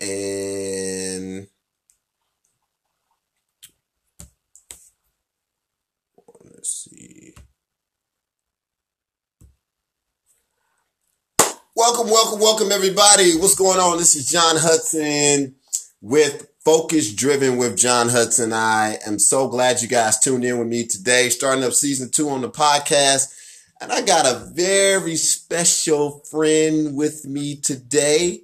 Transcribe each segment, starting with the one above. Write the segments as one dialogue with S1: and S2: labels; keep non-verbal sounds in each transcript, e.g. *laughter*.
S1: and let's see. Welcome, welcome, welcome, everybody. What's going on? This is John Hudson with Focus Driven with John Hudson. I am so glad you guys tuned in with me today, starting up season two on the podcast. And I got a very special friend with me today,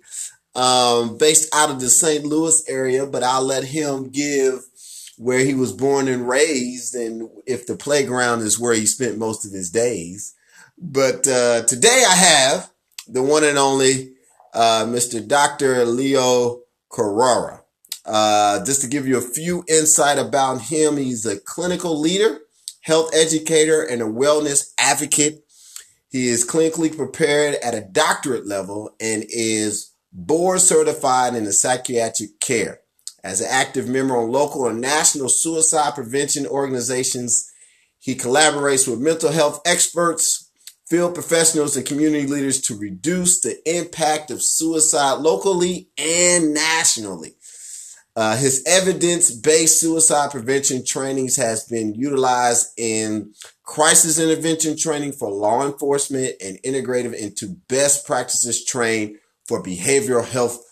S1: um, based out of the St. Louis area, but I'll let him give where he was born and raised and if the playground is where he spent most of his days. But uh, today I have the one and only uh, Mr. Dr. Leo Carrara. Uh, just to give you a few insight about him, he's a clinical leader, health educator, and a wellness advocate. He is clinically prepared at a doctorate level and is board certified in the psychiatric care. As an active member on local and national suicide prevention organizations, he collaborates with mental health experts, field professionals, and community leaders to reduce the impact of suicide locally and nationally. Uh, his evidence-based suicide prevention trainings has been utilized in crisis intervention training for law enforcement and integrated into best practices trained for behavioral health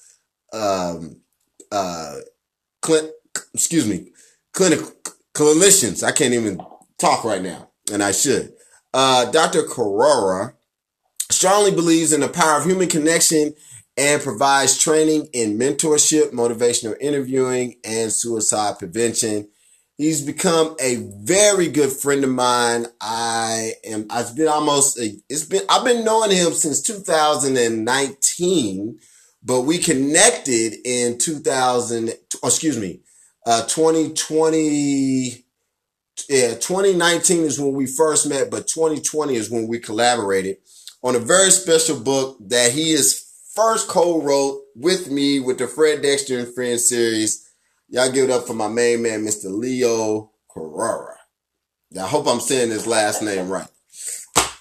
S1: um, uh, cl- excuse me, clinic clinicians. I can't even talk right now, and I should. Uh, Dr. Carrara strongly believes in the power of human connection and provides training in mentorship, motivational interviewing, and suicide prevention. He's become a very good friend of mine. I am, I've been almost, it's been, I've been knowing him since 2019, but we connected in 2000, excuse me, uh, 2020, yeah, 2019 is when we first met, but 2020 is when we collaborated on a very special book that he is first co-wrote with me with the Fred Dexter and Friends series. Y'all give it up for my main man, Mr. Leo Carrara. I hope I'm saying his last name right.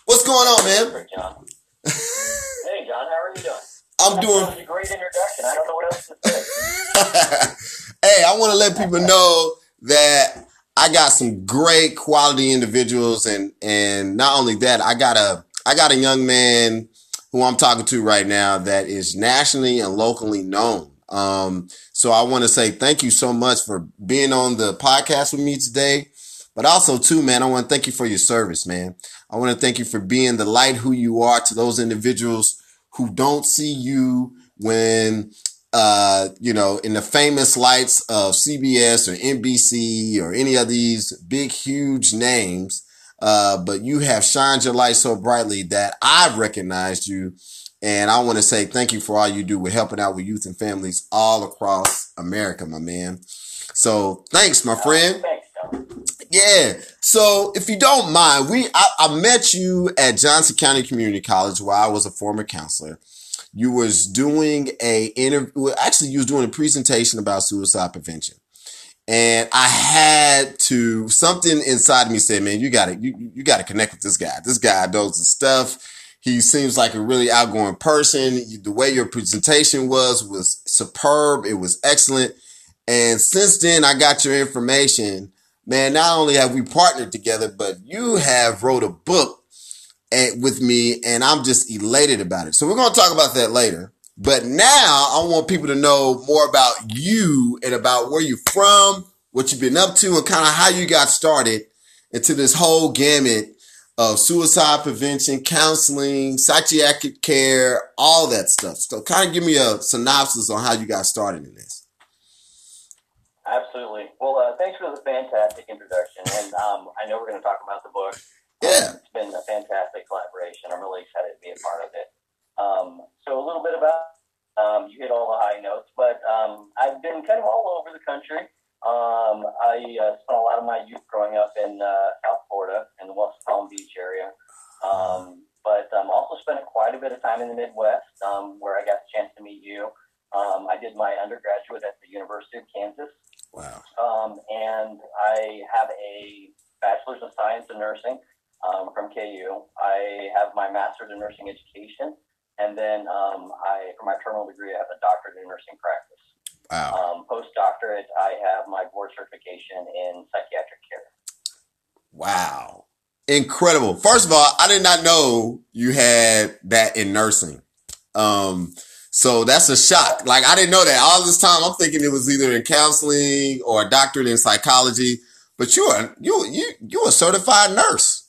S1: What's going on, man?
S2: John. hey, John, how are you doing?
S1: I'm
S2: That
S1: doing.
S2: a great introduction. I don't know what else to say. *laughs*
S1: hey, I want to let people know that I got some great quality individuals, and and not only that, I got a I got a young man who I'm talking to right now that is nationally and locally known. Um, so I want to say thank you so much for being on the podcast with me today. But also too, man, I want to thank you for your service, man. I want to thank you for being the light who you are to those individuals who don't see you when uh, you know, in the famous lights of CBS or NBC or any of these big, huge names. Uh, but you have shined your light so brightly that I've recognized you. And I want to say thank you for all you do with helping out with youth and families all across America, my man. So thanks, my friend. Yeah. So if you don't mind, we I, I met you at Johnson County Community College where I was a former counselor. You was doing a interview. Actually, you was doing a presentation about suicide prevention, and I had to something inside me said, "Man, you got to you you got to connect with this guy. This guy knows the stuff." He seems like a really outgoing person. The way your presentation was was superb. It was excellent. And since then, I got your information man, not only have we partnered together, but you have wrote a book and, with me, and I'm just elated about it. So we're going to talk about that later. But now I want people to know more about you and about where you're from, what you've been up to, and kind of how you got started into this whole gamut of suicide prevention, counseling, psychiatric care, all that stuff. So kind of give me a synopsis on how you got started in this.
S2: Absolutely. Well, uh, thanks for the fantastic introduction. And um, I know we're going to talk about the book.
S1: Yeah.
S2: It's been a fantastic collaboration. I'm really excited to be a part of it. Um, so a little bit about um, you hit all the high notes, but um, I've been kind of all over the country. Um, I uh, spent a lot of my youth growing up in uh, South Florida in the West Palm Beach area. Um, but um, also spent quite a bit of time in the Midwest, um, where I got the chance to meet you. Um, I did my undergraduate at the University of Kansas,
S1: Wow.
S2: um, and I have a bachelor's of science in nursing um, from KU. I have my master's in nursing education, And then um, I, for my terminal degree, I have a doctorate in nursing practice.
S1: Wow.
S2: Um, postdoctorate, I have my board certification in psychiatric care.
S1: Wow. Incredible. First of all, I did not know you had that in nursing. Um, so that's a shock. Like I didn't know that. All this time I'm thinking it was either in counseling or a doctorate in psychology, but you are you you you a certified nurse.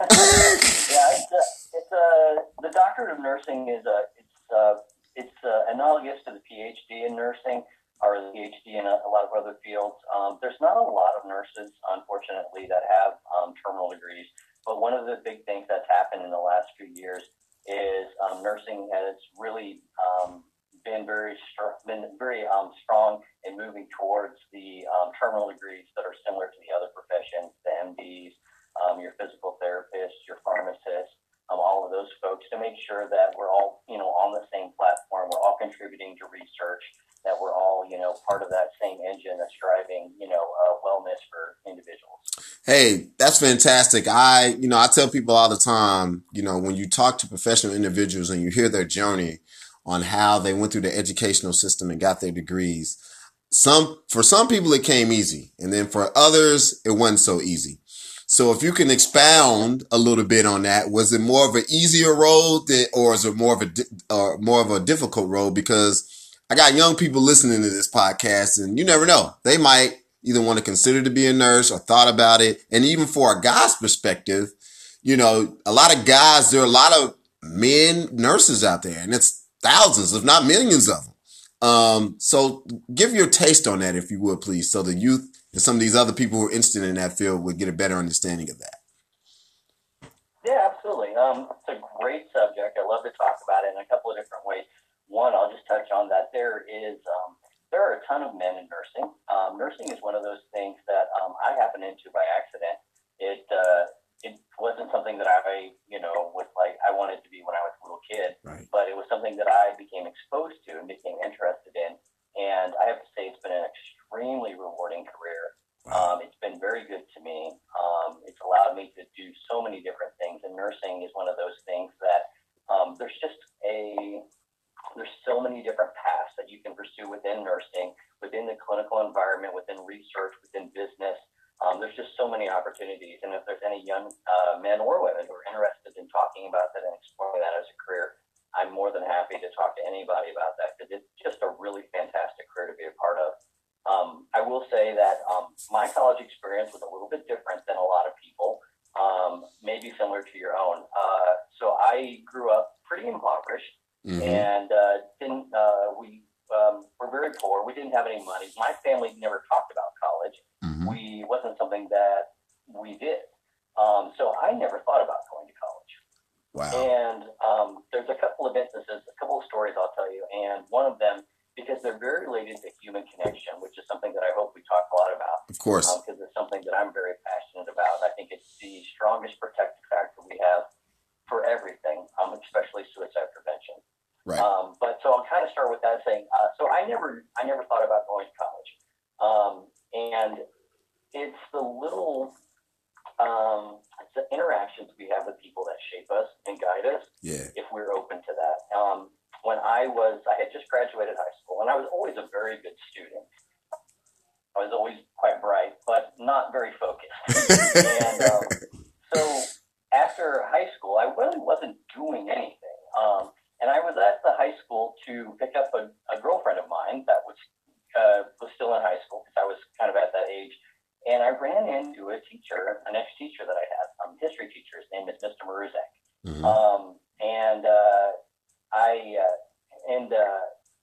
S1: *laughs*
S2: yeah, it's a, it's a the doctorate of nursing is a it's uh it's uh, analogous to the PhD in nursing or the PhD in a, a lot of other fields. Um, there's not a lot of nurses, unfortunately, that have um, terminal degrees. But one of the big things that's happened in the last few years is um, nursing has really um, been very str- been very um, strong in moving towards the um, terminal degrees that are similar to the other professions, the MDs, your physical therapists, your pharmacists, all of those folks, to make sure that we're all you know on the same platform, we're all contributing to research, that we're all you know part of that same engine that's driving you know uh, wellness for individuals.
S1: Hey, that's fantastic. I, you know, I tell people all the time, you know, when you talk to professional individuals and you hear their journey on how they went through the educational system and got their degrees, some, for some people it came easy. And then for others, it wasn't so easy. So if you can expound a little bit on that, was it more of an easier road that, or is it more of a, or more of a difficult road? Because I got young people listening to this podcast and you never know. They might either want to consider to be a nurse or thought about it. And even for a guy's perspective, you know, a lot of guys, there are a lot of men nurses out there and it's thousands, if not millions of them. Um, so give your taste on that, if you would, please, so the youth and some of these other people who are interested in that field would get a better understanding of that.
S2: Yeah, absolutely. Um, it's a great subject. I love to talk about it in a couple of different ways. One, I'll just touch on that there is um, there are a ton of men in nursing. Um, nursing is one of those things that um, I happened into by accident. It uh, it wasn't something that I you know was like I wanted to be when I was a little kid,
S1: right.
S2: but it was something that I became exposed to and became interested in. And I have to say, it's been an extremely rewarding career. Wow. Um, it's been very good to me. Um, it's allowed me to do so many different things, and nursing is one of those things that um, there's just a there's so many different paths that you can pursue within nursing, within the clinical environment, within research, within business. Um, there's just so many opportunities. And if there's any young uh, men or women who are interested in talking about that and exploring that as a career, I'm more than happy to talk to anybody about that because it's just a really fantastic career to be a part of. Um, I will that um, my college experience was a little bit different than a lot of people, um, maybe similar to your own. Uh, so I grew up pretty impoverished. Mm-hmm. And uh, didn't uh, we um, were very poor. We didn't have any money. My family never talked about college. Mm-hmm. We wasn't something that we did. Um, so I never thought about going to college.
S1: Wow.
S2: And um, there's a couple of instances, a couple of stories I'll tell you, and one of them because they're very related to human connection, which is something that I hope we talk a lot about.
S1: Of course.
S2: Because um, it's something that I'm very passionate about. I think it's the strongest protective factor we have for everything, um, especially suicide prevention.
S1: Right.
S2: Um, but so I'll kind of start with that saying, uh, so I never, I never thought about going to college. Um, and it's the little, um, it's the interactions we have with people that shape us and guide us.
S1: Yeah.
S2: If we're open to that. Um, when I was, I had just graduated high school and I was always a very good student. I was always quite bright, but not very focused. and, um, so after high school, I really wasn't doing anything. Um, and I was at the high school to pick up a, a girlfriend of mine that was uh, was still in high school because I was kind of at that age. And I ran into a teacher, an ex-teacher that I had, um, history teacher. His name is Mr. Maruzek. Mm-hmm. Um, and uh, I uh, and uh,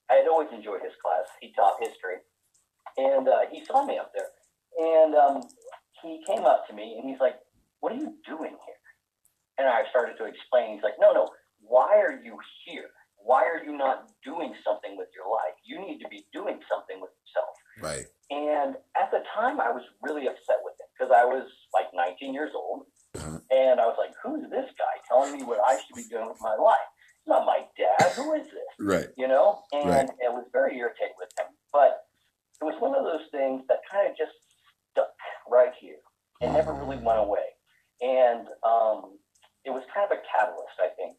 S2: I had always enjoyed his class. He taught history, and uh, he saw me up there, and um, he came up to me and he's like, "What are you doing here?" And I started to explain. He's like, "No, no, why are you here? Why are you not doing something with your life? You need to be doing something with yourself.
S1: Right.
S2: And at the time, I was really upset with him because I was like 19 years old. Uh-huh. And I was like, who's this guy telling me what I should be doing with my life? It's not my dad. Who is this?
S1: Right.
S2: You know? And
S1: right.
S2: it was very irritating with him. But it was one of those things that kind of just stuck right here and never really went away. And um, it was kind of a catalyst, I think,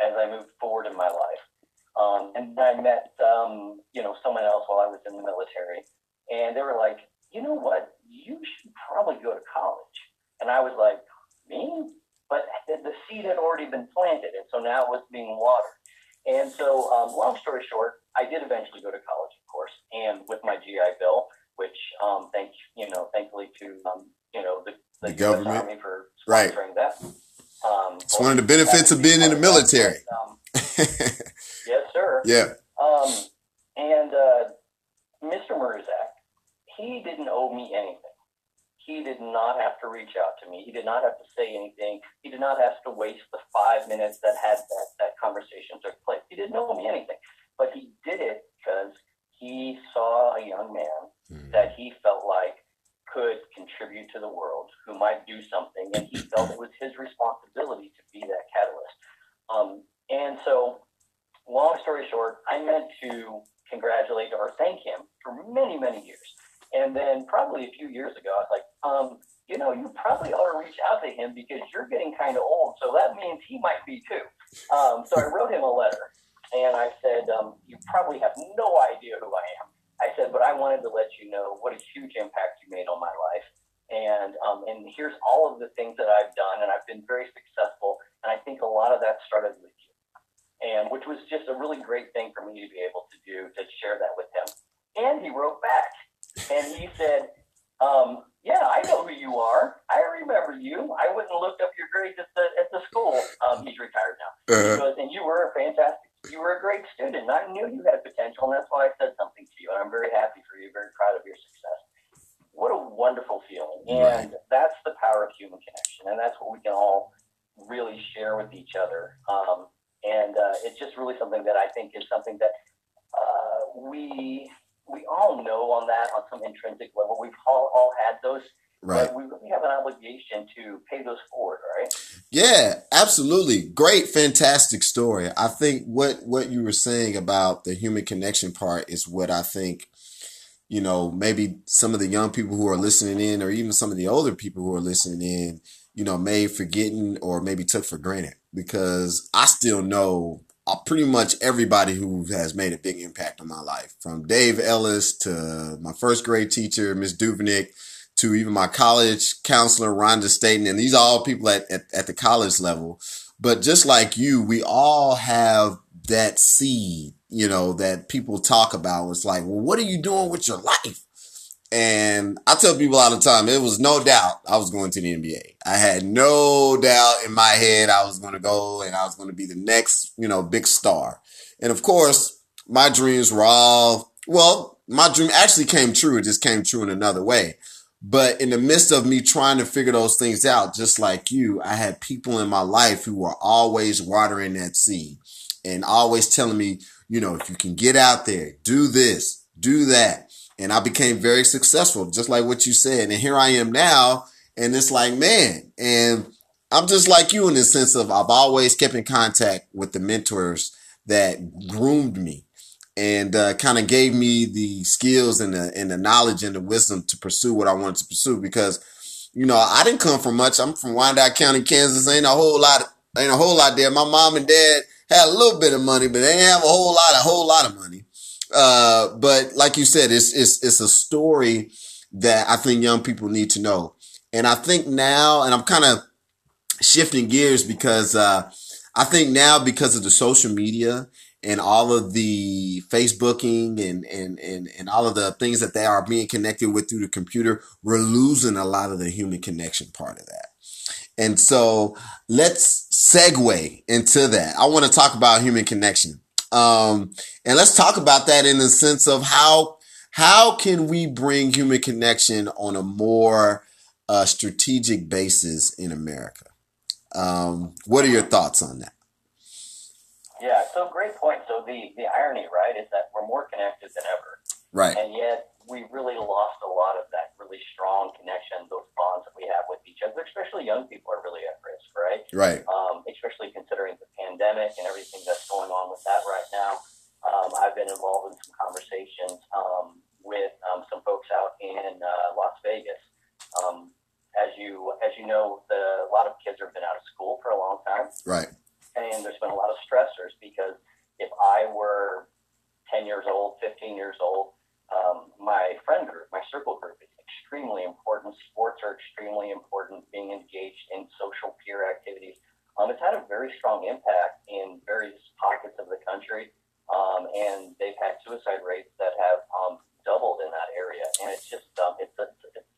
S2: as I moved forward in my life. Um, and then I met, um, you know, someone else while I was in the military, and they were like, you know what, you should probably go to college. And I was like, me? But the seed had already been planted, and so now it was being watered. And so, um, long story short, I did eventually go to college, of course, and with my GI Bill, which, um, thank you know, thankfully to um, you know the, the,
S1: the government
S2: Army for
S1: right.
S2: that. Um,
S1: it's one of the benefits of being in the military.
S2: um, yes, sir.
S1: Yeah.
S2: Um, and uh, Mr. Murzak, he didn't owe me anything. He did not have to reach out to me. He did not have to say anything. He did not have to waste the five minutes that had that, that conversation took place. He didn't owe me anything. But he did it because he saw a young man mm. that he felt like could contribute to the world, who might do something, and he felt it was his responsibility to be that catalyst. Um, and so, long story short, I meant to congratulate or thank him for many, many years. And then, probably a few years ago, I was like, um, you know, you probably ought to reach out to him because you're getting kind of old. So that means he might be too. Um, so I wrote him a letter and I said, um, You probably have no idea who I am. I said, but I wanted to let you know what a huge impact you made on my life. And um, and here's all of the things that I've done, and I've been very successful. And I think a lot of that started with you, and which was just a really great thing for me to be able to do to share that with him. And he wrote back, and he said, um, "Yeah, I know who you are. I remember you. I went and looked up your grades at the at the school. Um, he's retired now. Uh-huh. Goes, and you were a fantastic you were a great student. I knew you had potential, and that's why I said something to you. And I'm very happy for you, very proud of your success. What a wonderful feeling. And right. that's the power of human connection. And that's what we can all really share with each other. Um, and uh, it's just really something that I think is something that uh, we we all know on that on some intrinsic level. We've all, all had those Right. But we really have an obligation to pay those forward, right?
S1: Yeah, absolutely. Great, fantastic story. I think what what you were saying about the human connection part is what I think, you know, maybe some of the young people who are listening in, or even some of the older people who are listening in, you know, may forgetting or maybe took for granted. Because I still know uh, pretty much everybody who has made a big impact on my life, from Dave Ellis to my first grade teacher, Miss Duvenick to even my college counselor, Rhonda Staten, and these are all people at, at, at the college level. But just like you, we all have that seed, you know, that people talk about. It's like, well, what are you doing with your life? And I tell people all the time, it was no doubt I was going to the NBA. I had no doubt in my head I was going to go and I was going to be the next, you know, big star. And of course, my dreams were all, well, my dream actually came true. It just came true in another way. But in the midst of me trying to figure those things out, just like you, I had people in my life who were always watering that seed and always telling me, you know, if you can get out there, do this, do that. And I became very successful, just like what you said. And here I am now. And it's like, man, and I'm just like you in the sense of I've always kept in contact with the mentors that groomed me and uh, kind of gave me the skills and the and the knowledge and the wisdom to pursue what I wanted to pursue because you know I didn't come from much. I'm from Wyandotte County, Kansas. Ain't a whole lot. Ain't a whole lot there. My mom and dad had a little bit of money, but they didn't have a whole lot, a whole lot of money. Uh, but like you said, it's it's it's a story that I think young people need to know. And I think now, and I'm kind of shifting gears because uh, I think now because of the social media and all of the Facebooking and, and, and, and all of the things that they are being connected with through the computer, we're losing a lot of the human connection part of that. And so let's segue into that. I want to talk about human connection. Um, and let's talk about that in the sense of how, how can we bring human connection on a more uh, strategic basis in America? Um, what are your thoughts on that?
S2: Yeah, so great the, the irony, right, is that we're more connected than ever.
S1: Right.
S2: And yet we really lost a lot of that really strong connection, those bonds that we have with each other, especially young people are really at risk, right?
S1: Right.
S2: Um, especially considering the pandemic and everything that's going on with that right now. Um, I've been involved in some conversations um, with um, some folks out in uh, Las Vegas. Um, as you as you know, the, a lot of kids have been out of school for a long time.
S1: Right.
S2: And there's been a lot of if I were 10 years old, 15 years old, um, my friend group, my circle group is extremely important. Sports are extremely important. Being engaged in social peer activities. Um, it's had a very strong impact in various pockets of the country, um, and they've had suicide rates that have um, doubled in that area. And it's just it's a, it's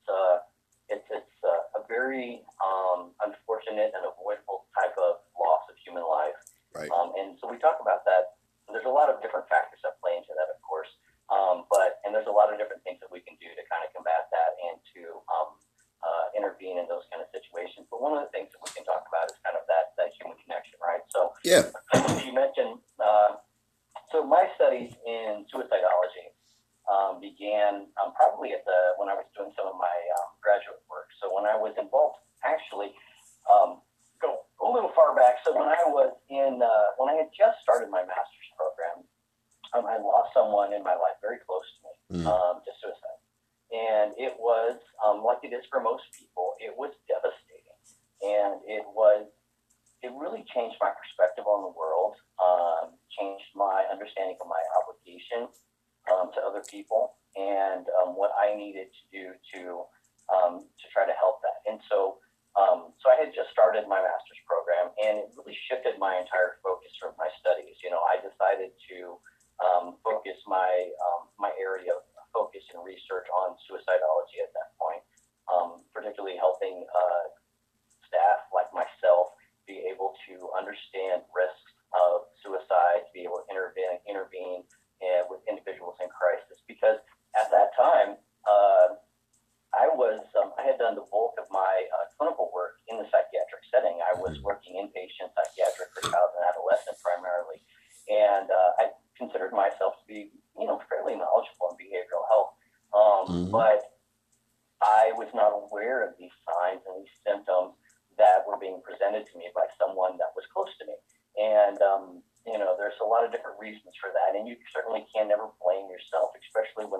S2: it's it's uh, uh, a very um, unfortunate and avoidable type of loss of human life.
S1: Right.
S2: and so we talk about that there's a lot of different factors that play into that, of course. Um, but and there's a lot of different things that we can do to kind of combat that and to um, uh, intervene in those kind of situations. But one of the things that we can talk about is kind of that that human connection, right? So
S1: yeah.
S2: handed to me by someone that was close to me. And, um, you know, there's a lot of different reasons for that. And you certainly can never blame yourself, especially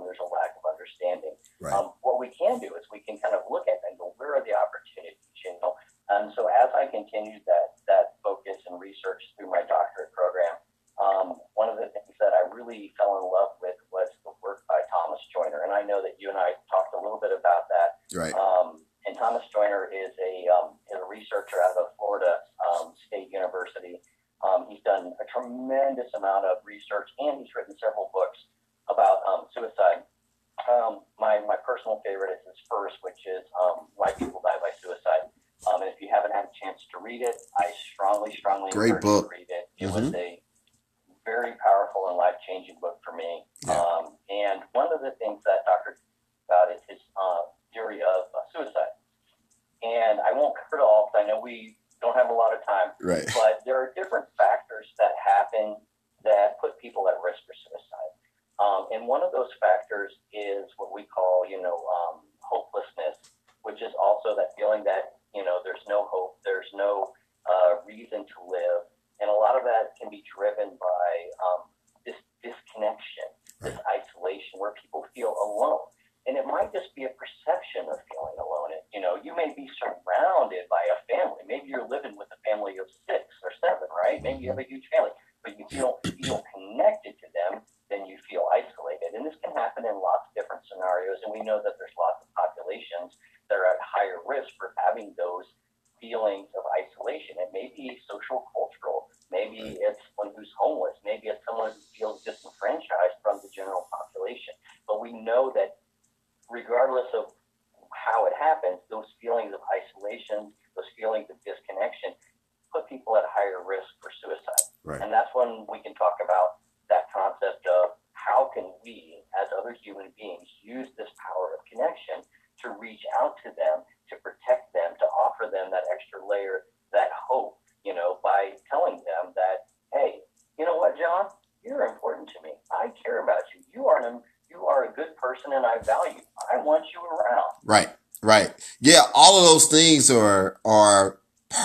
S2: maybe you have a huge family, but you feel feel connected to them, then you feel isolated. And this can happen in lots of different scenarios. And we know that
S1: things are are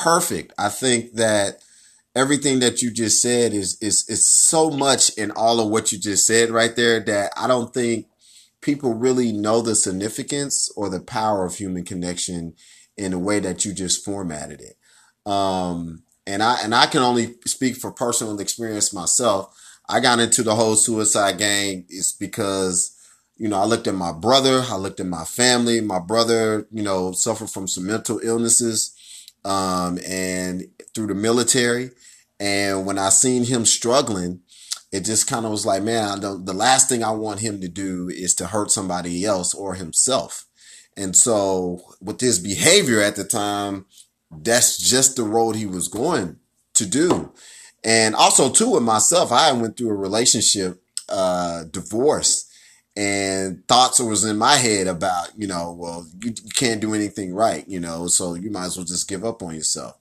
S1: perfect. I think that everything that you just said is is is so much in all of what you just said right there that I don't think people really know the significance or the power of human connection in the way that you just formatted it. Um, and I and I can only speak for personal experience myself. I got into the whole suicide game is because you know, I looked at my brother, I looked at my family. My brother, you know, suffered from some mental illnesses, um, and through the military. And when I seen him struggling, it just kind of was like, man, the last thing I want him to do is to hurt somebody else or himself. And so with his behavior at the time, that's just the road he was going to do. And also too with myself, I went through a relationship, uh, divorce and thoughts was in my head about, you know, well, you, you can't do anything right, you know, so you might as well just give up on yourself.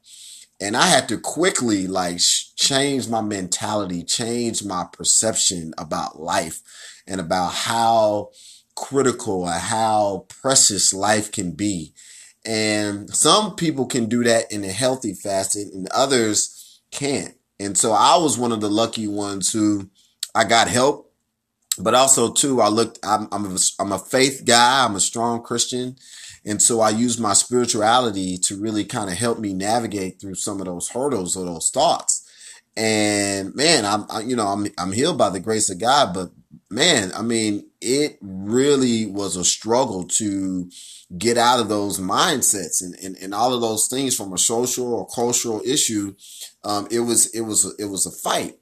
S1: And I had to quickly like change my mentality, change my perception about life and about how critical and how precious life can be. And some people can do that in a healthy fashion and others can't. And so I was one of the lucky ones who I got help, but also too, I looked, I'm, I'm, a, I'm a faith guy. I'm a strong Christian. And so I used my spirituality to really kind of help me navigate through some of those hurdles or those thoughts. And man, I'm, I, you know, I'm, I'm healed by the grace of God, but man, I mean, it really was a struggle to get out of those mindsets and, and, and all of those things from a social or cultural issue. Um, it was, it was, it was a fight.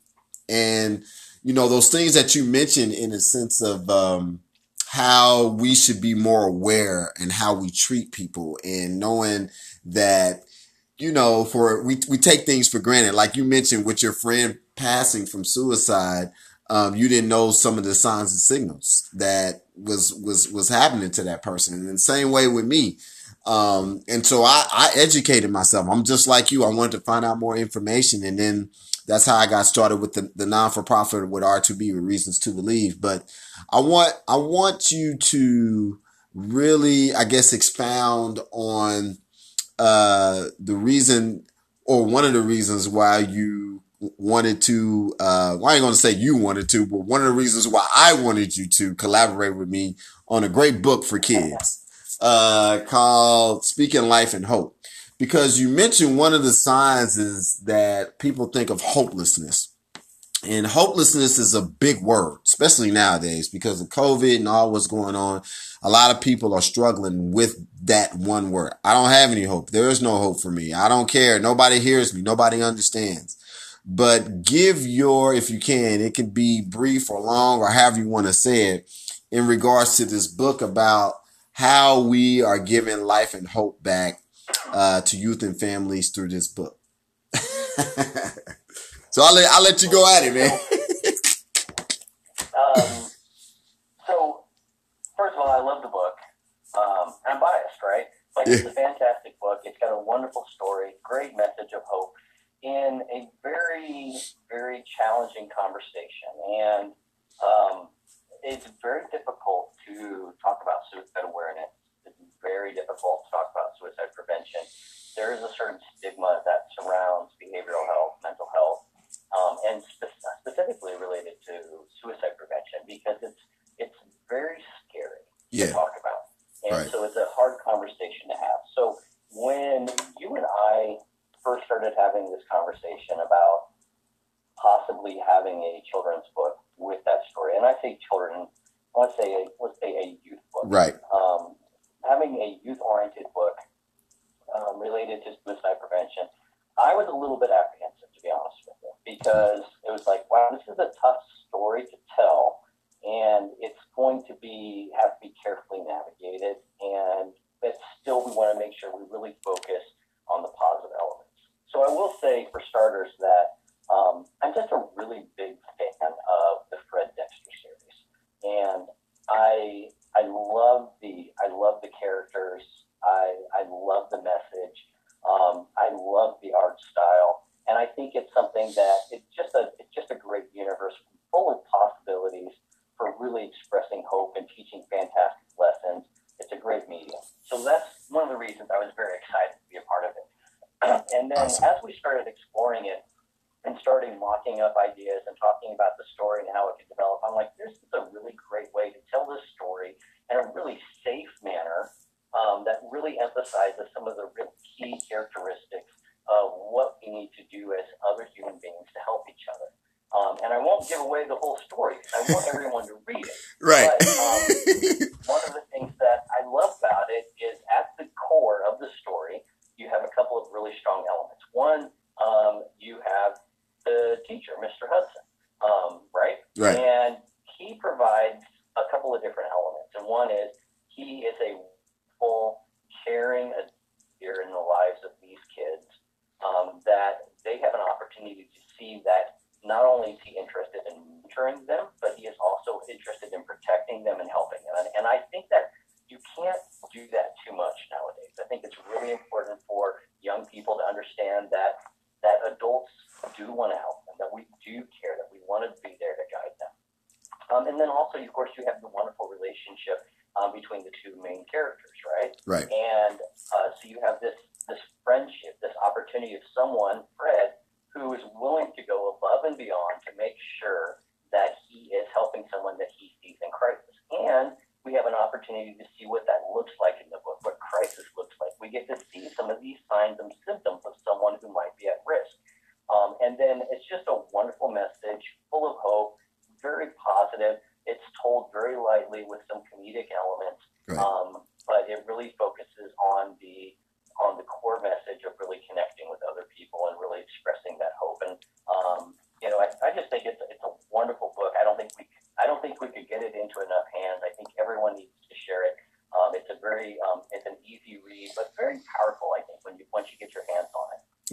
S1: And, you know, those things that you mentioned in a sense of, um, how we should be more aware and how we treat people and knowing that, you know, for we, we take things for granted. Like you mentioned with your friend passing from suicide, um, you didn't know some of the signs and signals that was was was happening to that person. And the same way with me. Um, and so I, I educated myself. I'm just like you. I wanted to find out more information, and then that's how I got started with the, the non for profit with R2B with Reasons to Believe. But I want I want you to really, I guess, expound on uh, the reason or one of the reasons why you wanted to, uh, well, I ain't to say you wanted to, but one of the reasons why I wanted you to collaborate with me on a great book for kids, uh, called Speaking Life and Hope. Because you mentioned one of the signs is that people think of hopelessness. And hopelessness is a big word, especially nowadays because of COVID and all what's going on. A lot of people are struggling with that one word. I don't have any hope. There is no hope for me. I don't care. Nobody hears me. Nobody understands but give your, if you can, it can be brief or long or however you want to say it in regards to this book about how we are giving life and hope back uh, to youth and families through this book. *laughs* so I'll let, I'll let you go at it, man. *laughs*
S2: um, so, first of all, I love the book. Um, I'm biased, right? But yeah. it's a fantastic book. It's got a wonderful story, great message of hope in a very, very challenging conversation. And um, it's very difficult to talk about suicide awareness. Very difficult to talk about suicide prevention. There is a certain stigma that surrounds behavioral health, need to do as other human beings to help each other. Um, and I won't give away the whole story. I want everyone to read it. *laughs* Right. But, um,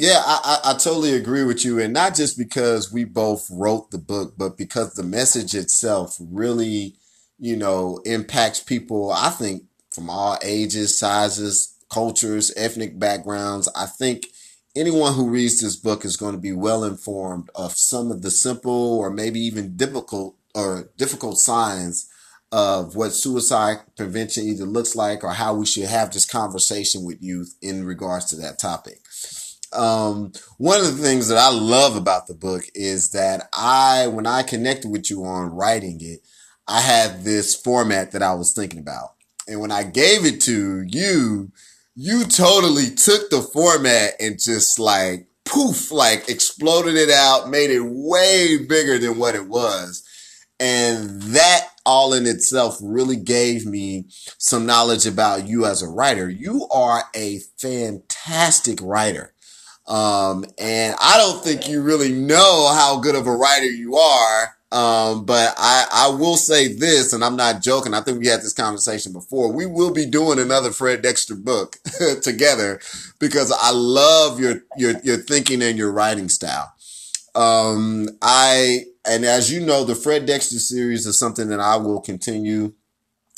S1: Yeah, I, I, I totally agree with you. And not just because we both wrote the book, but because the message itself really, you know, impacts people, I think, from all ages, sizes, cultures, ethnic backgrounds. I think anyone who reads this book is going to be well informed of some of the simple or maybe even difficult or difficult signs of what suicide prevention either looks like or how we should have this conversation with youth in regards to that topic. Um, one of the things that I love about the book is that I, when I connected with you on writing it, I had this format that I was thinking about. And when I gave it to you, you totally took the format and just like poof, like exploded it out, made it way bigger than what it was. And that all in itself really gave me some knowledge about you as a writer. You are a fantastic writer. Um, and I don't think you really know how good of a writer you are. Um, but I, I will say this, and I'm not joking. I think we had this conversation before. We will be doing another Fred Dexter book *laughs* together because I love your, your, your thinking and your writing style. Um, I, and as you know, the Fred Dexter series is something that I will continue,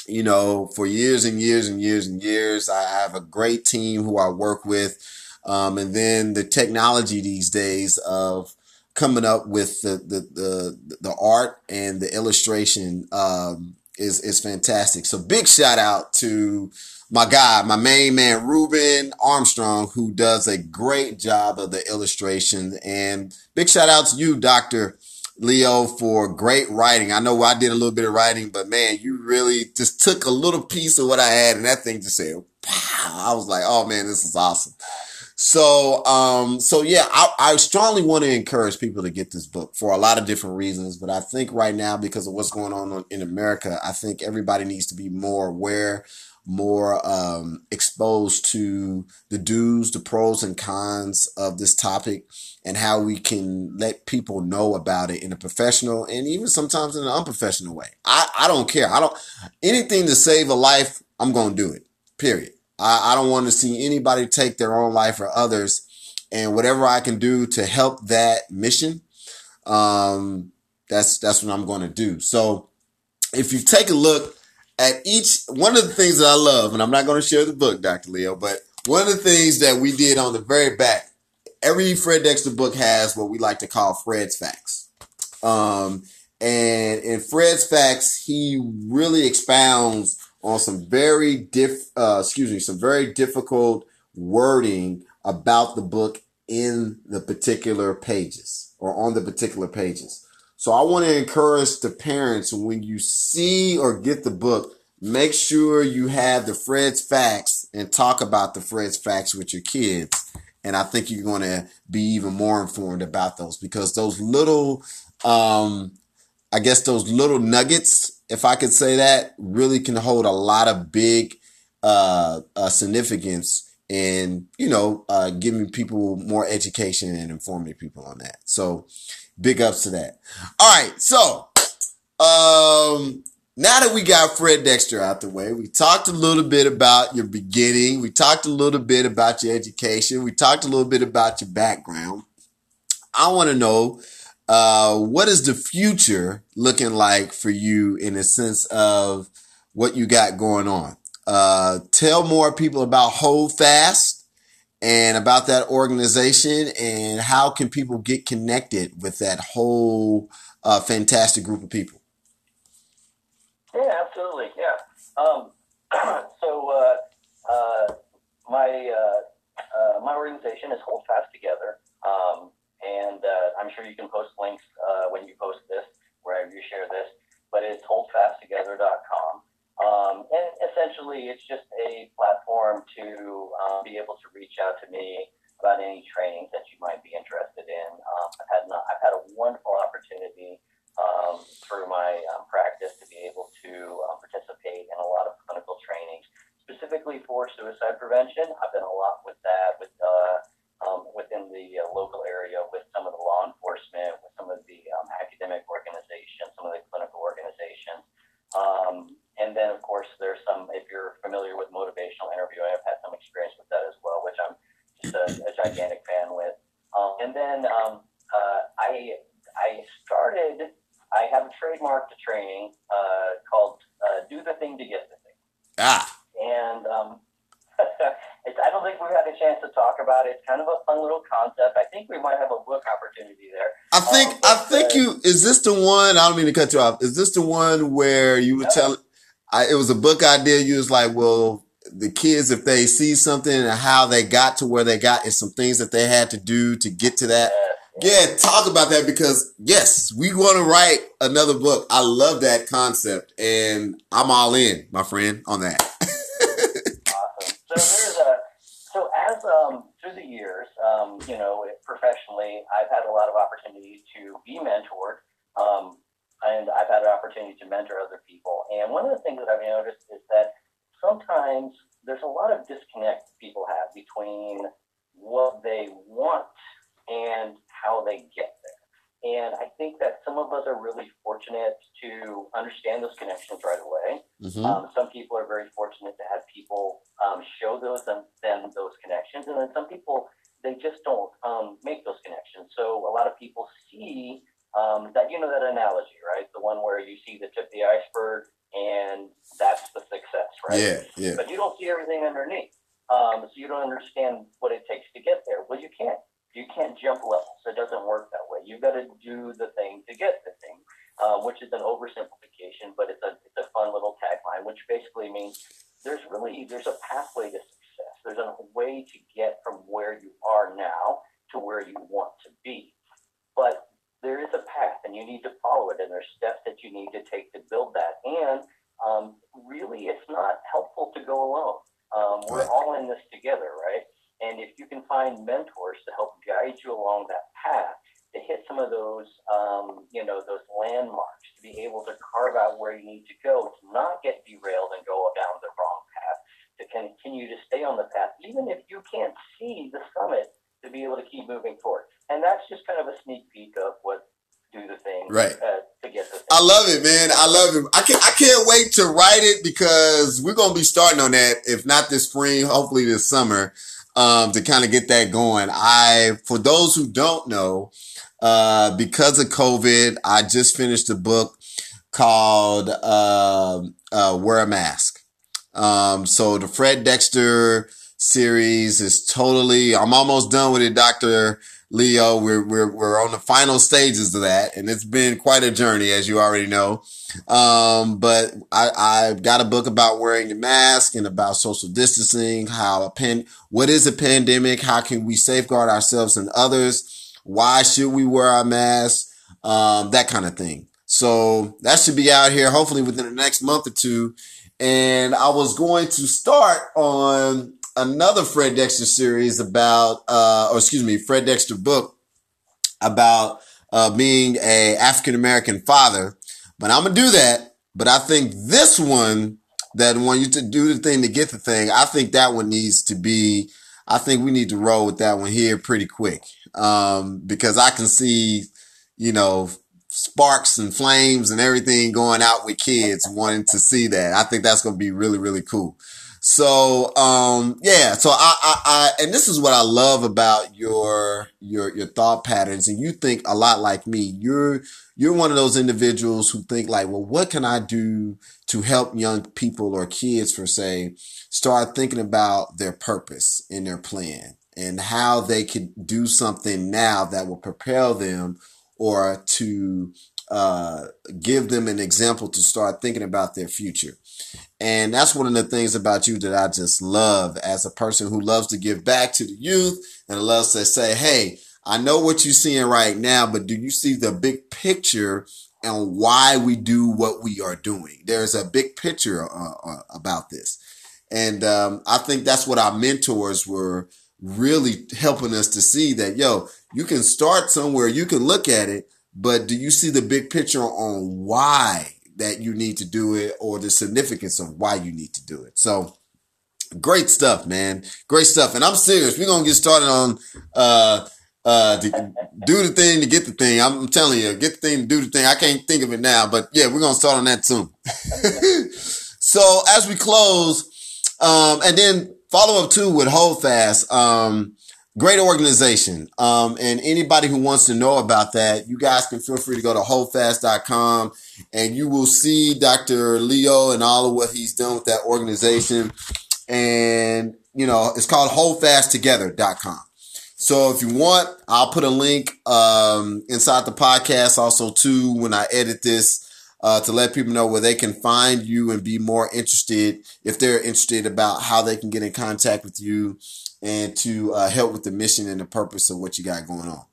S1: you know, for years and years and years and years. I have a great team who I work with. Um, and then the technology these days of coming up with the, the, the, the art and the illustration, um, is, is fantastic. So big shout out to my guy, my main man, Ruben Armstrong, who does a great job of the illustration and big shout out to you, Dr. Leo, for great writing. I know I did a little bit of writing, but man, you really just took a little piece of what I had and that thing just said, wow. I was like, oh man, this is awesome. So, um, so yeah, I, I strongly want to encourage people to get this book for a lot of different reasons. But I think right now, because of what's going on in America, I think everybody needs to be more aware, more, um, exposed to the do's, the pros and cons of this topic and how we can let people know about it in a professional and even sometimes in an unprofessional way. I, I don't care. I don't, anything to save a life, I'm to do it. Period. I, I don't want to see anybody take their own life or others. And whatever I can do to help that mission, um, that's, that's what I'm going to do. So if you take a look at each, one of the things that I love, and I'm not going to share the book, Dr. Leo, but one of the things that we did on the very back, every Fred Dexter book has what we like to call Fred's Facts. Um, and in Fred's Facts, he really expounds on some very diff, uh, excuse me, some very difficult wording about the book in the particular pages or on the particular pages. So I want to encourage the parents when you see or get the book, make sure you have the Fred's facts and talk about the Fred's facts with your kids. And I think you're going to be even more informed about those because those little, um, I guess those little nuggets, if I could say that, really can hold a lot of big uh, uh, significance in you know uh, giving people more education and informing people on that. So big ups to that. All right, so um, now that we got Fred Dexter out the way, we talked a little bit about your beginning. We talked a little bit about your education. We talked a little bit about your background. I want to know uh, what is the future looking like for you in a sense of what you got going on? Uh, tell more people about Hold Fast and about that organization and how can people get connected with that whole uh, fantastic group of people?
S2: Yeah, absolutely. Yeah. Um, *clears throat* so uh, uh, my uh, uh, my organization is Hold Fast Together, um, and uh, I'm sure you can post links uh, when you post this wherever you share this. But it's holdfasttogether.com, um, and essentially it's just a platform to um, be able to reach out to me about any trainings that you might be interested in. Um, I've had not, I've had a wonderful opportunity um, through my um, practice to be able to um, participate in a lot of clinical trainings, specifically for suicide prevention. I've been a lot with that, with uh, um, within the uh, local area, with some of the law enforcement, with some of the um, academic organizations, some of the clinical organizations. Um, and then, of course, there's some, if you're familiar with motivational interviewing, I've had some experience with that as well, which I'm just a, a gigantic fan with. Um, and then um, uh, I, I started I have a trademark to training uh, called uh, "Do the Thing to Get the Thing."
S1: Ah.
S2: And um, I don't think we've had a chance to talk about it. It's kind of a fun little concept. I think we might have a book opportunity there.
S1: I think. Um, I think uh, you. Is this the one? I don't mean to cut you off. Is this the one where you were no. telling? I, it was a book idea. You was like, well, the kids, if they see something and how they got to where they got, and some things that they had to do to get to that. Yeah yeah, talk about that because yes, we want to write another book. I love that concept, and I'm all in, my friend, on that.
S2: awesome. So there's a so as um through the years, um, you know, professionally, I've had a lot of opportunities to be mentored, um, and I've had an opportunity to mentor other people. And one of the things that I've noticed is that sometimes there's a lot of disconnect people have between what they want and how they get there. And I think that some of us are really fortunate to understand those connections right away. Mm-hmm. Um, some people are very fortunate to have people um, show those them, them those connections, and then some people they just don't um, make those connections. So a lot of people see um, that you know that analogy, right? The one where you see the tip of the iceberg, and that's the success, right?
S1: Yeah, yeah.
S2: But you don't see everything underneath, um, so you don't understand what it takes to get there. Well, you can't you can't jump levels. It doesn't work that way. You've got to do the thing to get the thing, um, which is an oversimplification, but it's a it's a fun little tagline, which basically means there's really there's a pathway to success. There's a way to get from where you are now to where you want to be, but there is a path, and you need to follow it, and there's steps that you need to take to build that. And um, really, it's not helpful to go alone. Um, we're all in this together, right? And if you can find mentors to help guide you along that path, to hit some of those, um, you know, those landmarks, to be able to carve out where you need to go, to not get derailed and go down the wrong path, to continue to stay on the path, even if you can't see the summit, to be able to keep moving forward. And that's just kind of a sneak peek of what do the thing
S1: right
S2: uh, to get the thing.
S1: I love it, man. I love it. I can't. I can't wait to write it because we're gonna be starting on that. If not this spring, hopefully this summer um, to kind of get that going. I, for those who don't know, uh, because of COVID, I just finished a book called, uh, uh, Wear a Mask. Um, so the Fred Dexter series is totally, I'm almost done with it, Dr. Leo. We're, we're, we're on the final stages of that and it's been quite a journey, as you already know. Um, but I, I've got a book about wearing a mask and about social distancing, how a pen, what is a pandemic? How can we safeguard ourselves and others? Why should we wear our masks? Um, that kind of thing. So that should be out here hopefully within the next month or two. And I was going to start on another Fred Dexter series about, uh, or excuse me, Fred Dexter book about, uh, being a African American father But I'm gonna do that. But I think this one, that one you to do the thing to get the thing, I think that one needs to be. I think we need to roll with that one here pretty quick. Um, because I can see, you know, sparks and flames and everything going out with kids wanting to see that. I think that's going to be really, really cool. So, um, yeah, so I, I, I, and this is what I love about your, your, your thought patterns. And you think a lot like me. You're, you're one of those individuals who think like, well, what can I do to help young people or kids for say, start thinking about their purpose in their plan and how they could do something now that will propel them or to, uh, give them an example to start thinking about their future. And that's one of the things about you that I just love as a person who loves to give back to the youth and loves to say, Hey, I know what you're seeing right now, but do you see the big picture and why we do what we are doing? There's a big picture uh, uh, about this. And um, I think that's what our mentors were really helping us to see that, yo, you can start somewhere, you can look at it, but do you see the big picture on why that you need to do it or the significance of why you need to do it. So great stuff, man. Great stuff. And I'm serious. We're going to get started on, uh, uh, do the thing to get the thing. I'm telling you, get the thing to do the thing. I can't think of it now, but yeah, we're going to start on that soon. *laughs* so as we close, um, and then follow up too with Holdfast, um, great organization. Um, and anybody who wants to know about that, you guys can feel free to go to holdfast.com and you will see Dr. Leo and all of what he's done with that organization. And, you know, it's called holdfasttogether.com. So if you want, I'll put a link, um, inside the podcast also too, when I edit this, uh, to let people know where they can find you and be more interested if they're interested about how they can get in contact with you and to uh, help with the mission and the purpose of what you got going on.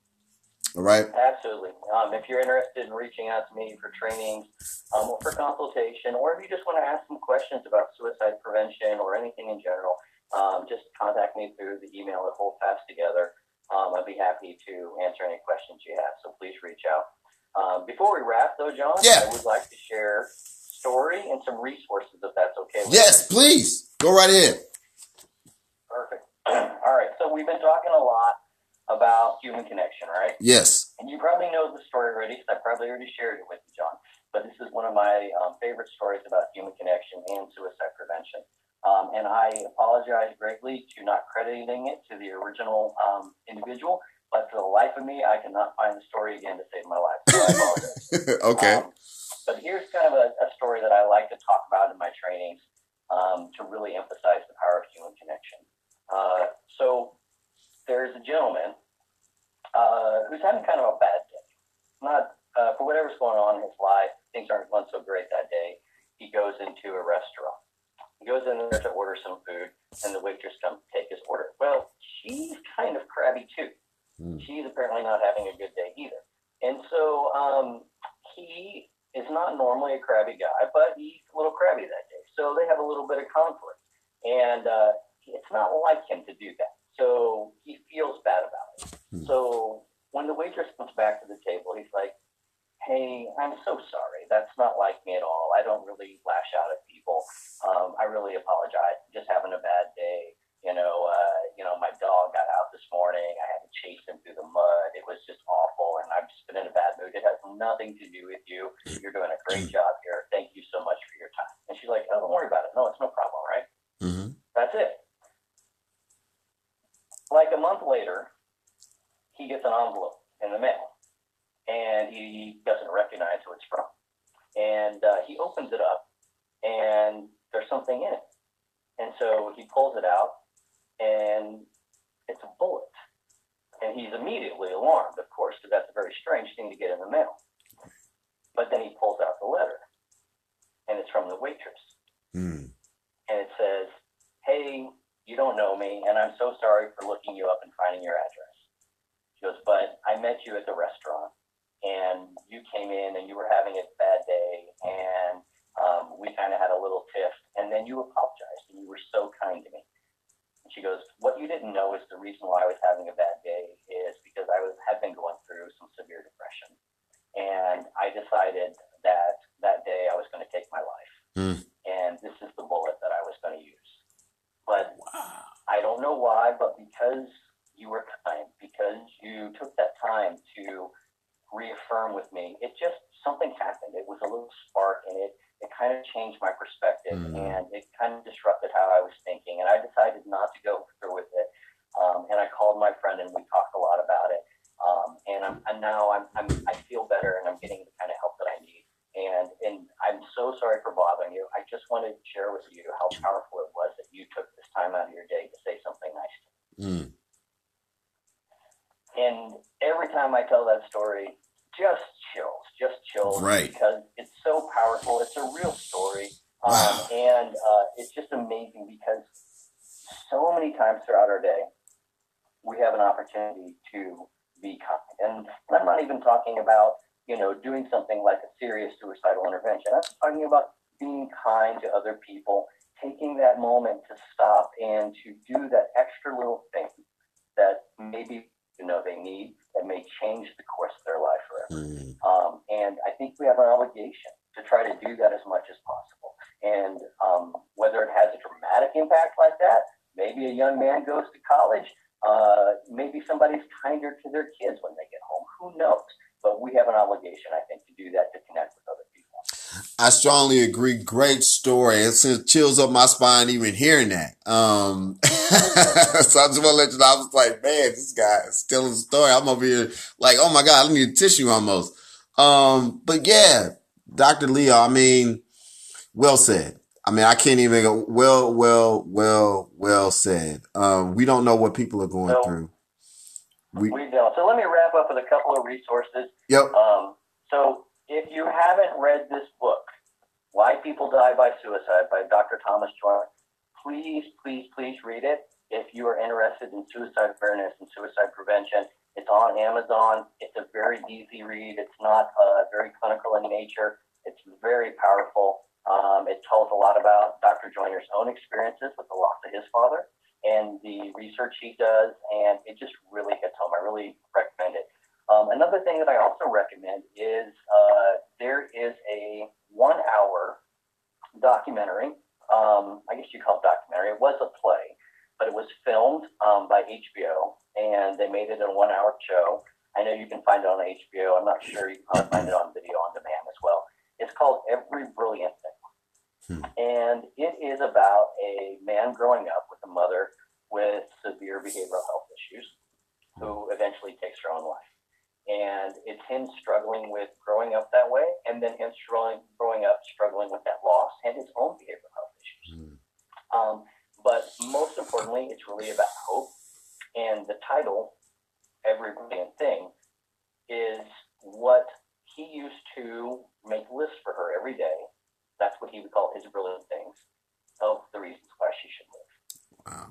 S1: All right.
S2: Absolutely. Um, if you're interested in reaching out to me for training um, or for consultation, or if you just want to ask some questions about suicide prevention or anything in general, um, just contact me through the email at Hold Fast Together. Um, I'd be happy to answer any questions you have. So please reach out. Um, before we wrap, though, John,
S1: yeah.
S2: I would like to share story and some resources, if that's okay.
S1: yes, you. please go right ahead.
S2: Perfect. *clears throat* All right. So we've been talking a lot about human connection, right?
S1: Yes.
S2: And you probably know the story already because I probably already shared it with you, John. But this is one of my um, favorite stories about human connection and suicide prevention. Um, and I apologize greatly to not crediting it to the original um, individual, but for the life of me, I cannot find the story again to save my life. So I apologize. *laughs*
S1: okay.
S2: Um, but here's kind of a, a, story that I like to talk about in my trainings um, to really emphasize the power of human connection. Uh, so there's a gentleman uh, who's having kind of a bad day. Not uh, for whatever's going on in his life, things aren't going so great that day. He goes into a restaurant. He goes in there to order some food, and the waitress comes to take his order. Well, she's kind of crabby too. Mm. She's apparently not having a good day either. And so um, he is not normally a crabby guy, but he's a little crabby that day. So they have a little bit of conflict. And uh, it's not like him to do that. So he feels bad about it. Hmm. So when the waitress comes back to the table, he's like, Hey, I'm so sorry. That's not like me at all. I don't really lash out at people. Um, I really apologize. I'm just having a bad day. You know, uh, you know, my dog got out this morning. I had to chase him through the mud. It was just awful, and I've just been in a bad mood. It has nothing to do with you. You're doing a great job here. Thank you so much for your time. And she's like, Oh, don't worry about it. No, it's no problem, right? Mm-hmm. That's it. Like a month later, he gets an envelope in the mail, and he doesn't recognize who it's from. And uh, he opens it up, and there's something in it. And so he pulls it out, and it's a bullet. And he's immediately alarmed, of course, because that's a very strange thing to get in the mail. But then he pulls out the letter, and it's from the waitress. Mm. And it says, Hey, you don't know me, and I'm so sorry for looking you up and finding your address. She goes, but I met you at the restaurant, and you came in and you were having a bad day, and um, we kind of had a little tiff, and then you apologized, and you were so kind to me. And she goes, what you didn't know is the reason why I was having a bad day is because I was had been going through some severe depression, and I decided that mm. and this is the bullet that I was going to use. But wow. I don't know why, but because you were kind, because you took that time to reaffirm with me, it just something happened. It was a little spark, and it it kind of changed my perspective, mm. and it kind of disrupted how I was thinking. And I decided not to go through with it. Um, and I called my friend, and we talked a lot about it. Um, and I'm and now I'm, I'm I feel better, and I'm getting the kind of help that I need. And and I'm so sorry for bothering you. I just wanted to share with you how powerful it was that you took this time out of your day to say something nice. Mm. And every time I tell that story, just chills, just chills,
S1: right?
S2: Because it's so powerful. It's a real story, um, and uh, it's just amazing because so many times throughout our day, we have an opportunity to be kind. And I'm not even talking about, you know, doing something like a serious suicidal intervention. I'm talking about being kind to other people, taking that moment to stop and to do that extra little thing that maybe you know they need that may change the course of their life forever. Mm. Um, and I think we have an obligation to try to do that as much as possible. And um, whether it has a dramatic impact like that, maybe a young man goes to college uh, maybe somebody's kinder to their kids when they get home. Who knows? But we have an obligation, I think, to do that to connect with other people.
S1: I strongly agree. Great story. It sends chills up my spine even hearing that. Um, *laughs* so I just want to let you know, I was like, man, this guy is telling a story. I'm over here like, oh my God, I need a tissue almost. Um, but yeah, Dr. Leo, I mean, well said. I mean, I can't even go, well, well, well, well said. Um, we don't know what people are going through.
S2: We, we don't. So let me wrap up with a couple of resources.
S1: Yep.
S2: Um, so if you haven't read this book, Why People Die by Suicide by Dr. Thomas Joiner, please, please, please read it. If you are interested in suicide awareness and suicide prevention, it's on Amazon. It's a very easy read. It's not uh, very clinical in nature. It's very powerful. Um, it tells a lot about Dr. Joiner's own experiences with the loss of his father and the research he does, and it just really hits home. I really recommend it. Um, another thing that I also recommend is uh, there is a one hour documentary. Um, I guess you call it documentary. It was a play, but it was filmed um, by HBO, and they made it a one hour show. I know you can find it on HBO. I'm not sure you can probably find it on video on demand as well. It's called Every Brilliant Thing. Hmm. And it is about a man growing up with a mother with severe behavioral health issues who eventually takes her own life. And it's him struggling with growing up that way and then him struggling, growing up struggling with that loss and his own behavioral health issues. Hmm. Um, but most importantly, it's really about hope. And the title, Every Brilliant Thing, is what he used to make lists for her every day that's what he would call his brilliant things of the reasons why she should live.
S1: Wow.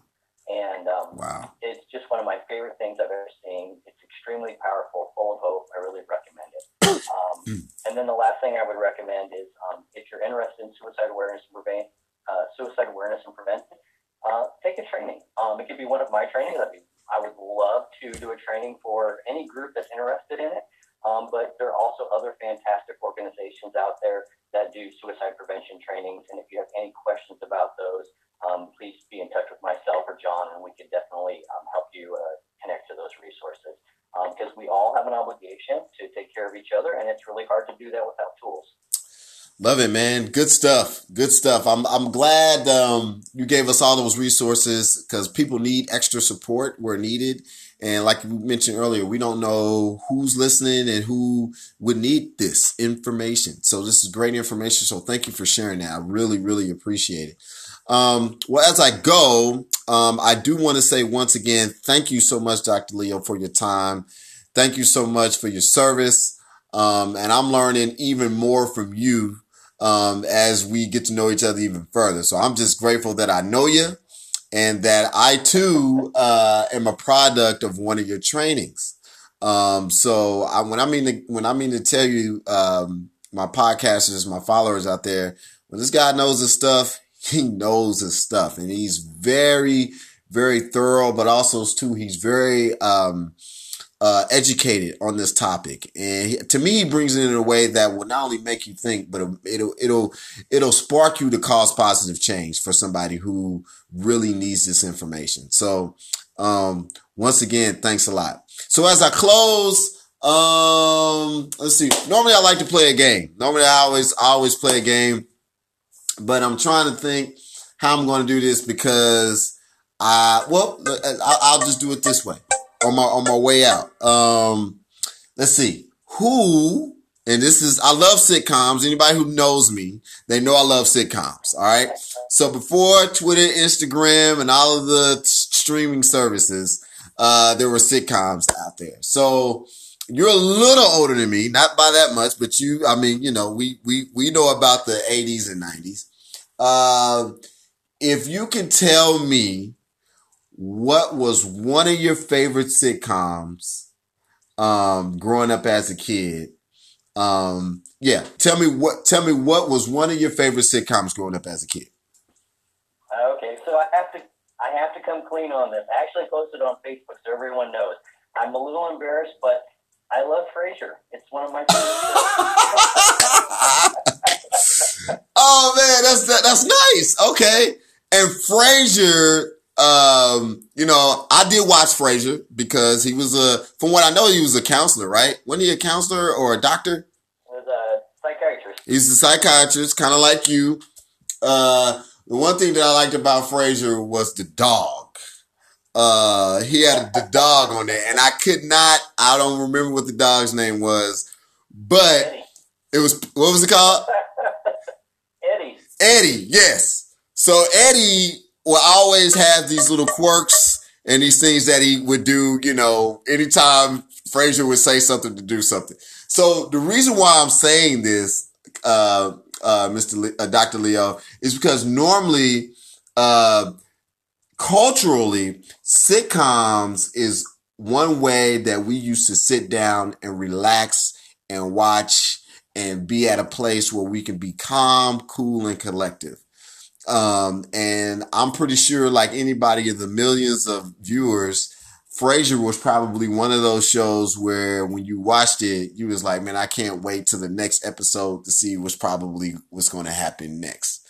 S2: And um,
S1: wow.
S2: it's just one of my favorite things I've ever seen. It's extremely powerful, full of hope. I really recommend it. *coughs* Um, hmm. and then the last thing I would recommend is um, if you're interested in suicide awareness and prevent, uh, suicide awareness and prevention, uh, take a training. Um, it could be one of my trainings. I'd be, I would love to do a training for any group that's interested in it. Um, but there are also other fantastic organizations out there that do suicide prevention trainings. And if you have any questions about those, um, please be in touch with myself or John, and we can definitely um, help you uh, connect to those resources. Because um, we all have an obligation to take care of each other, and it's really hard to do that without tools.
S1: Love it, man. Good stuff. Good stuff. I'm I'm glad um, you gave us all those resources because people need extra support where needed. And like you mentioned earlier, we don't know who's listening and who would need this information. So this is great information. So thank you for sharing that. I really, really appreciate it. Um, well, as I go, um, I do want to say once again, thank you so much, Dr. Leo, for your time. Thank you so much for your service. Um, and I'm learning even more from you um, as we get to know each other even further. So I'm just grateful that I know you and that I too uh, am a product of one of your trainings. Um, so I, when I mean to, when I mean to tell you, um, my podcasters, my followers out there, when this guy knows his stuff, he knows his stuff, and he's very, very thorough. But also too, he's very um, uh, educated on this topic, and he, to me, he brings it in a way that will not only make you think, but it'll it'll it'll spark you to cause positive change for somebody who really needs this information. So, um, once again, thanks a lot. So as I close, um, let's see. Normally, I like to play a game. Normally, I always I always play a game, but I'm trying to think how I'm going to do this because I well, I'll just do it this way on my on my way out. Um, let's see who, and this is I love sitcoms. Anybody who knows me, they know I love sitcoms. All right. So before Twitter, Instagram, and all of the t- streaming services, uh, there were sitcoms out there. So you're a little older than me, not by that much, but you, I mean, you know, we we we know about the 80s and 90s. Uh, if you can tell me what was one of your favorite sitcoms um, growing up as a kid? Um, yeah, tell me what tell me what was one of your favorite sitcoms growing up as a kid.
S2: Okay, so I have to I have to come clean on this. I actually posted on Facebook so everyone knows. I'm a little embarrassed, but I love Frasier. It's one of my
S1: favorites. *laughs* *laughs* oh man, that's that, that's nice. Okay, and Frasier um, you know, I did watch Frasier because he was a, from what I know, he was a counselor, right? Wasn't he a counselor or a doctor?
S2: He was a psychiatrist.
S1: He's a psychiatrist, kind of like you. Uh, the one thing that I liked about Frasier was the dog. Uh, he had the *laughs* dog on there, and I could not. I don't remember what the dog's name was, but Eddie. it was what was it called? *laughs*
S2: Eddie.
S1: Eddie, yes. So Eddie will always have these little quirks and these things that he would do, you know, anytime Frasier would say something to do something. So the reason why I'm saying this, uh, uh, Mr. Le- uh, Dr. Leo, is because normally, uh, culturally, sitcoms is one way that we used to sit down and relax and watch and be at a place where we can be calm, cool, and collective. Um, and I'm pretty sure, like anybody of the millions of viewers, Frasier was probably one of those shows where when you watched it, you was like, man, I can't wait to the next episode to see what's probably what's going to happen next.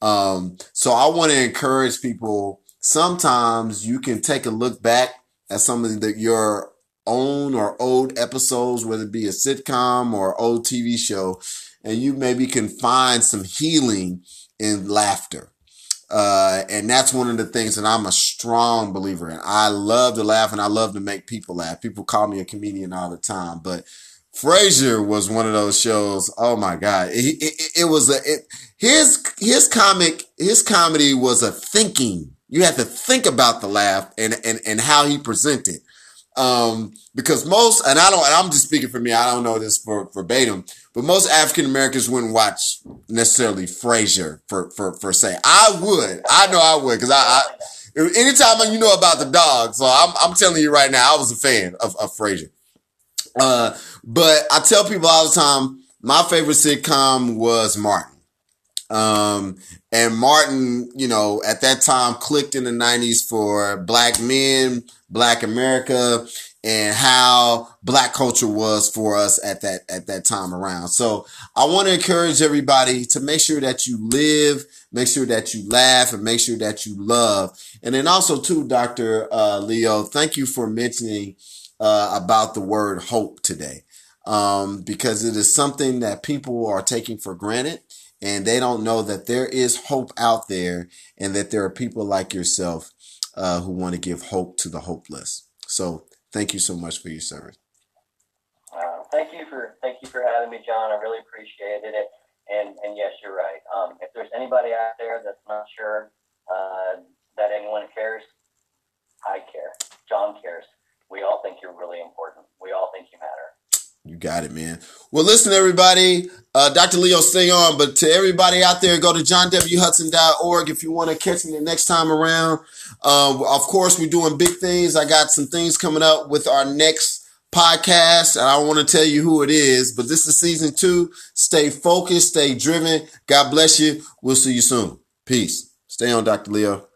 S1: Um, so I want to encourage people. Sometimes you can take a look back at some of the, your own or old episodes, whether it be a sitcom or old TV show, and you maybe can find some healing in laughter. Uh, and that's one of the things that I'm a strong believer in. I love to laugh and I love to make people laugh. People call me a comedian all the time, but Frasier was one of those shows. Oh my God. It, it, it was a, it, his, his comic, his comedy was a thinking. You had to think about the laugh and, and, and how he presented. Um, because most, and I don't, and I'm just speaking for me. I don't know this for verbatim, but most African Americans wouldn't watch necessarily Frasier for, for, for say. I would. I know I would because I, I, anytime you know about the dog, so I'm, I'm telling you right now, I was a fan of, of Frasier. Uh, but I tell people all the time, my favorite sitcom was Martin. Um, and Martin, you know, at that time clicked in the 90s for black men, black America and how black culture was for us at that at that time around. So I want to encourage everybody to make sure that you live, make sure that you laugh, and make sure that you love. And then also too, Doctor uh, Leo, thank you for mentioning uh, about the word hope today, um, because it is something that people are taking for granted. And they don't know that there is hope out there and that there are people like yourself uh, who want to give hope to the hopeless. So Thank you so much for your service.
S2: Uh, thank you for thank you for having me, John. I really appreciated it. And and yes, you're right. Um, if there's anybody out there that's not sure uh, that anyone cares, I care. John cares. We all think you're really important. We all think you matter.
S1: You got it, man. Well, listen, everybody. Uh, Dr. Leo, stay on. But to everybody out there, go to johnwhudson.org if you want to catch me the next time around. Uh, of course, we're doing big things. I got some things coming up with our next podcast. And I don't want to tell you who it is, but this is season two. Stay focused, stay driven. God bless you. We'll see you soon. Peace. Stay on, Dr. Leo.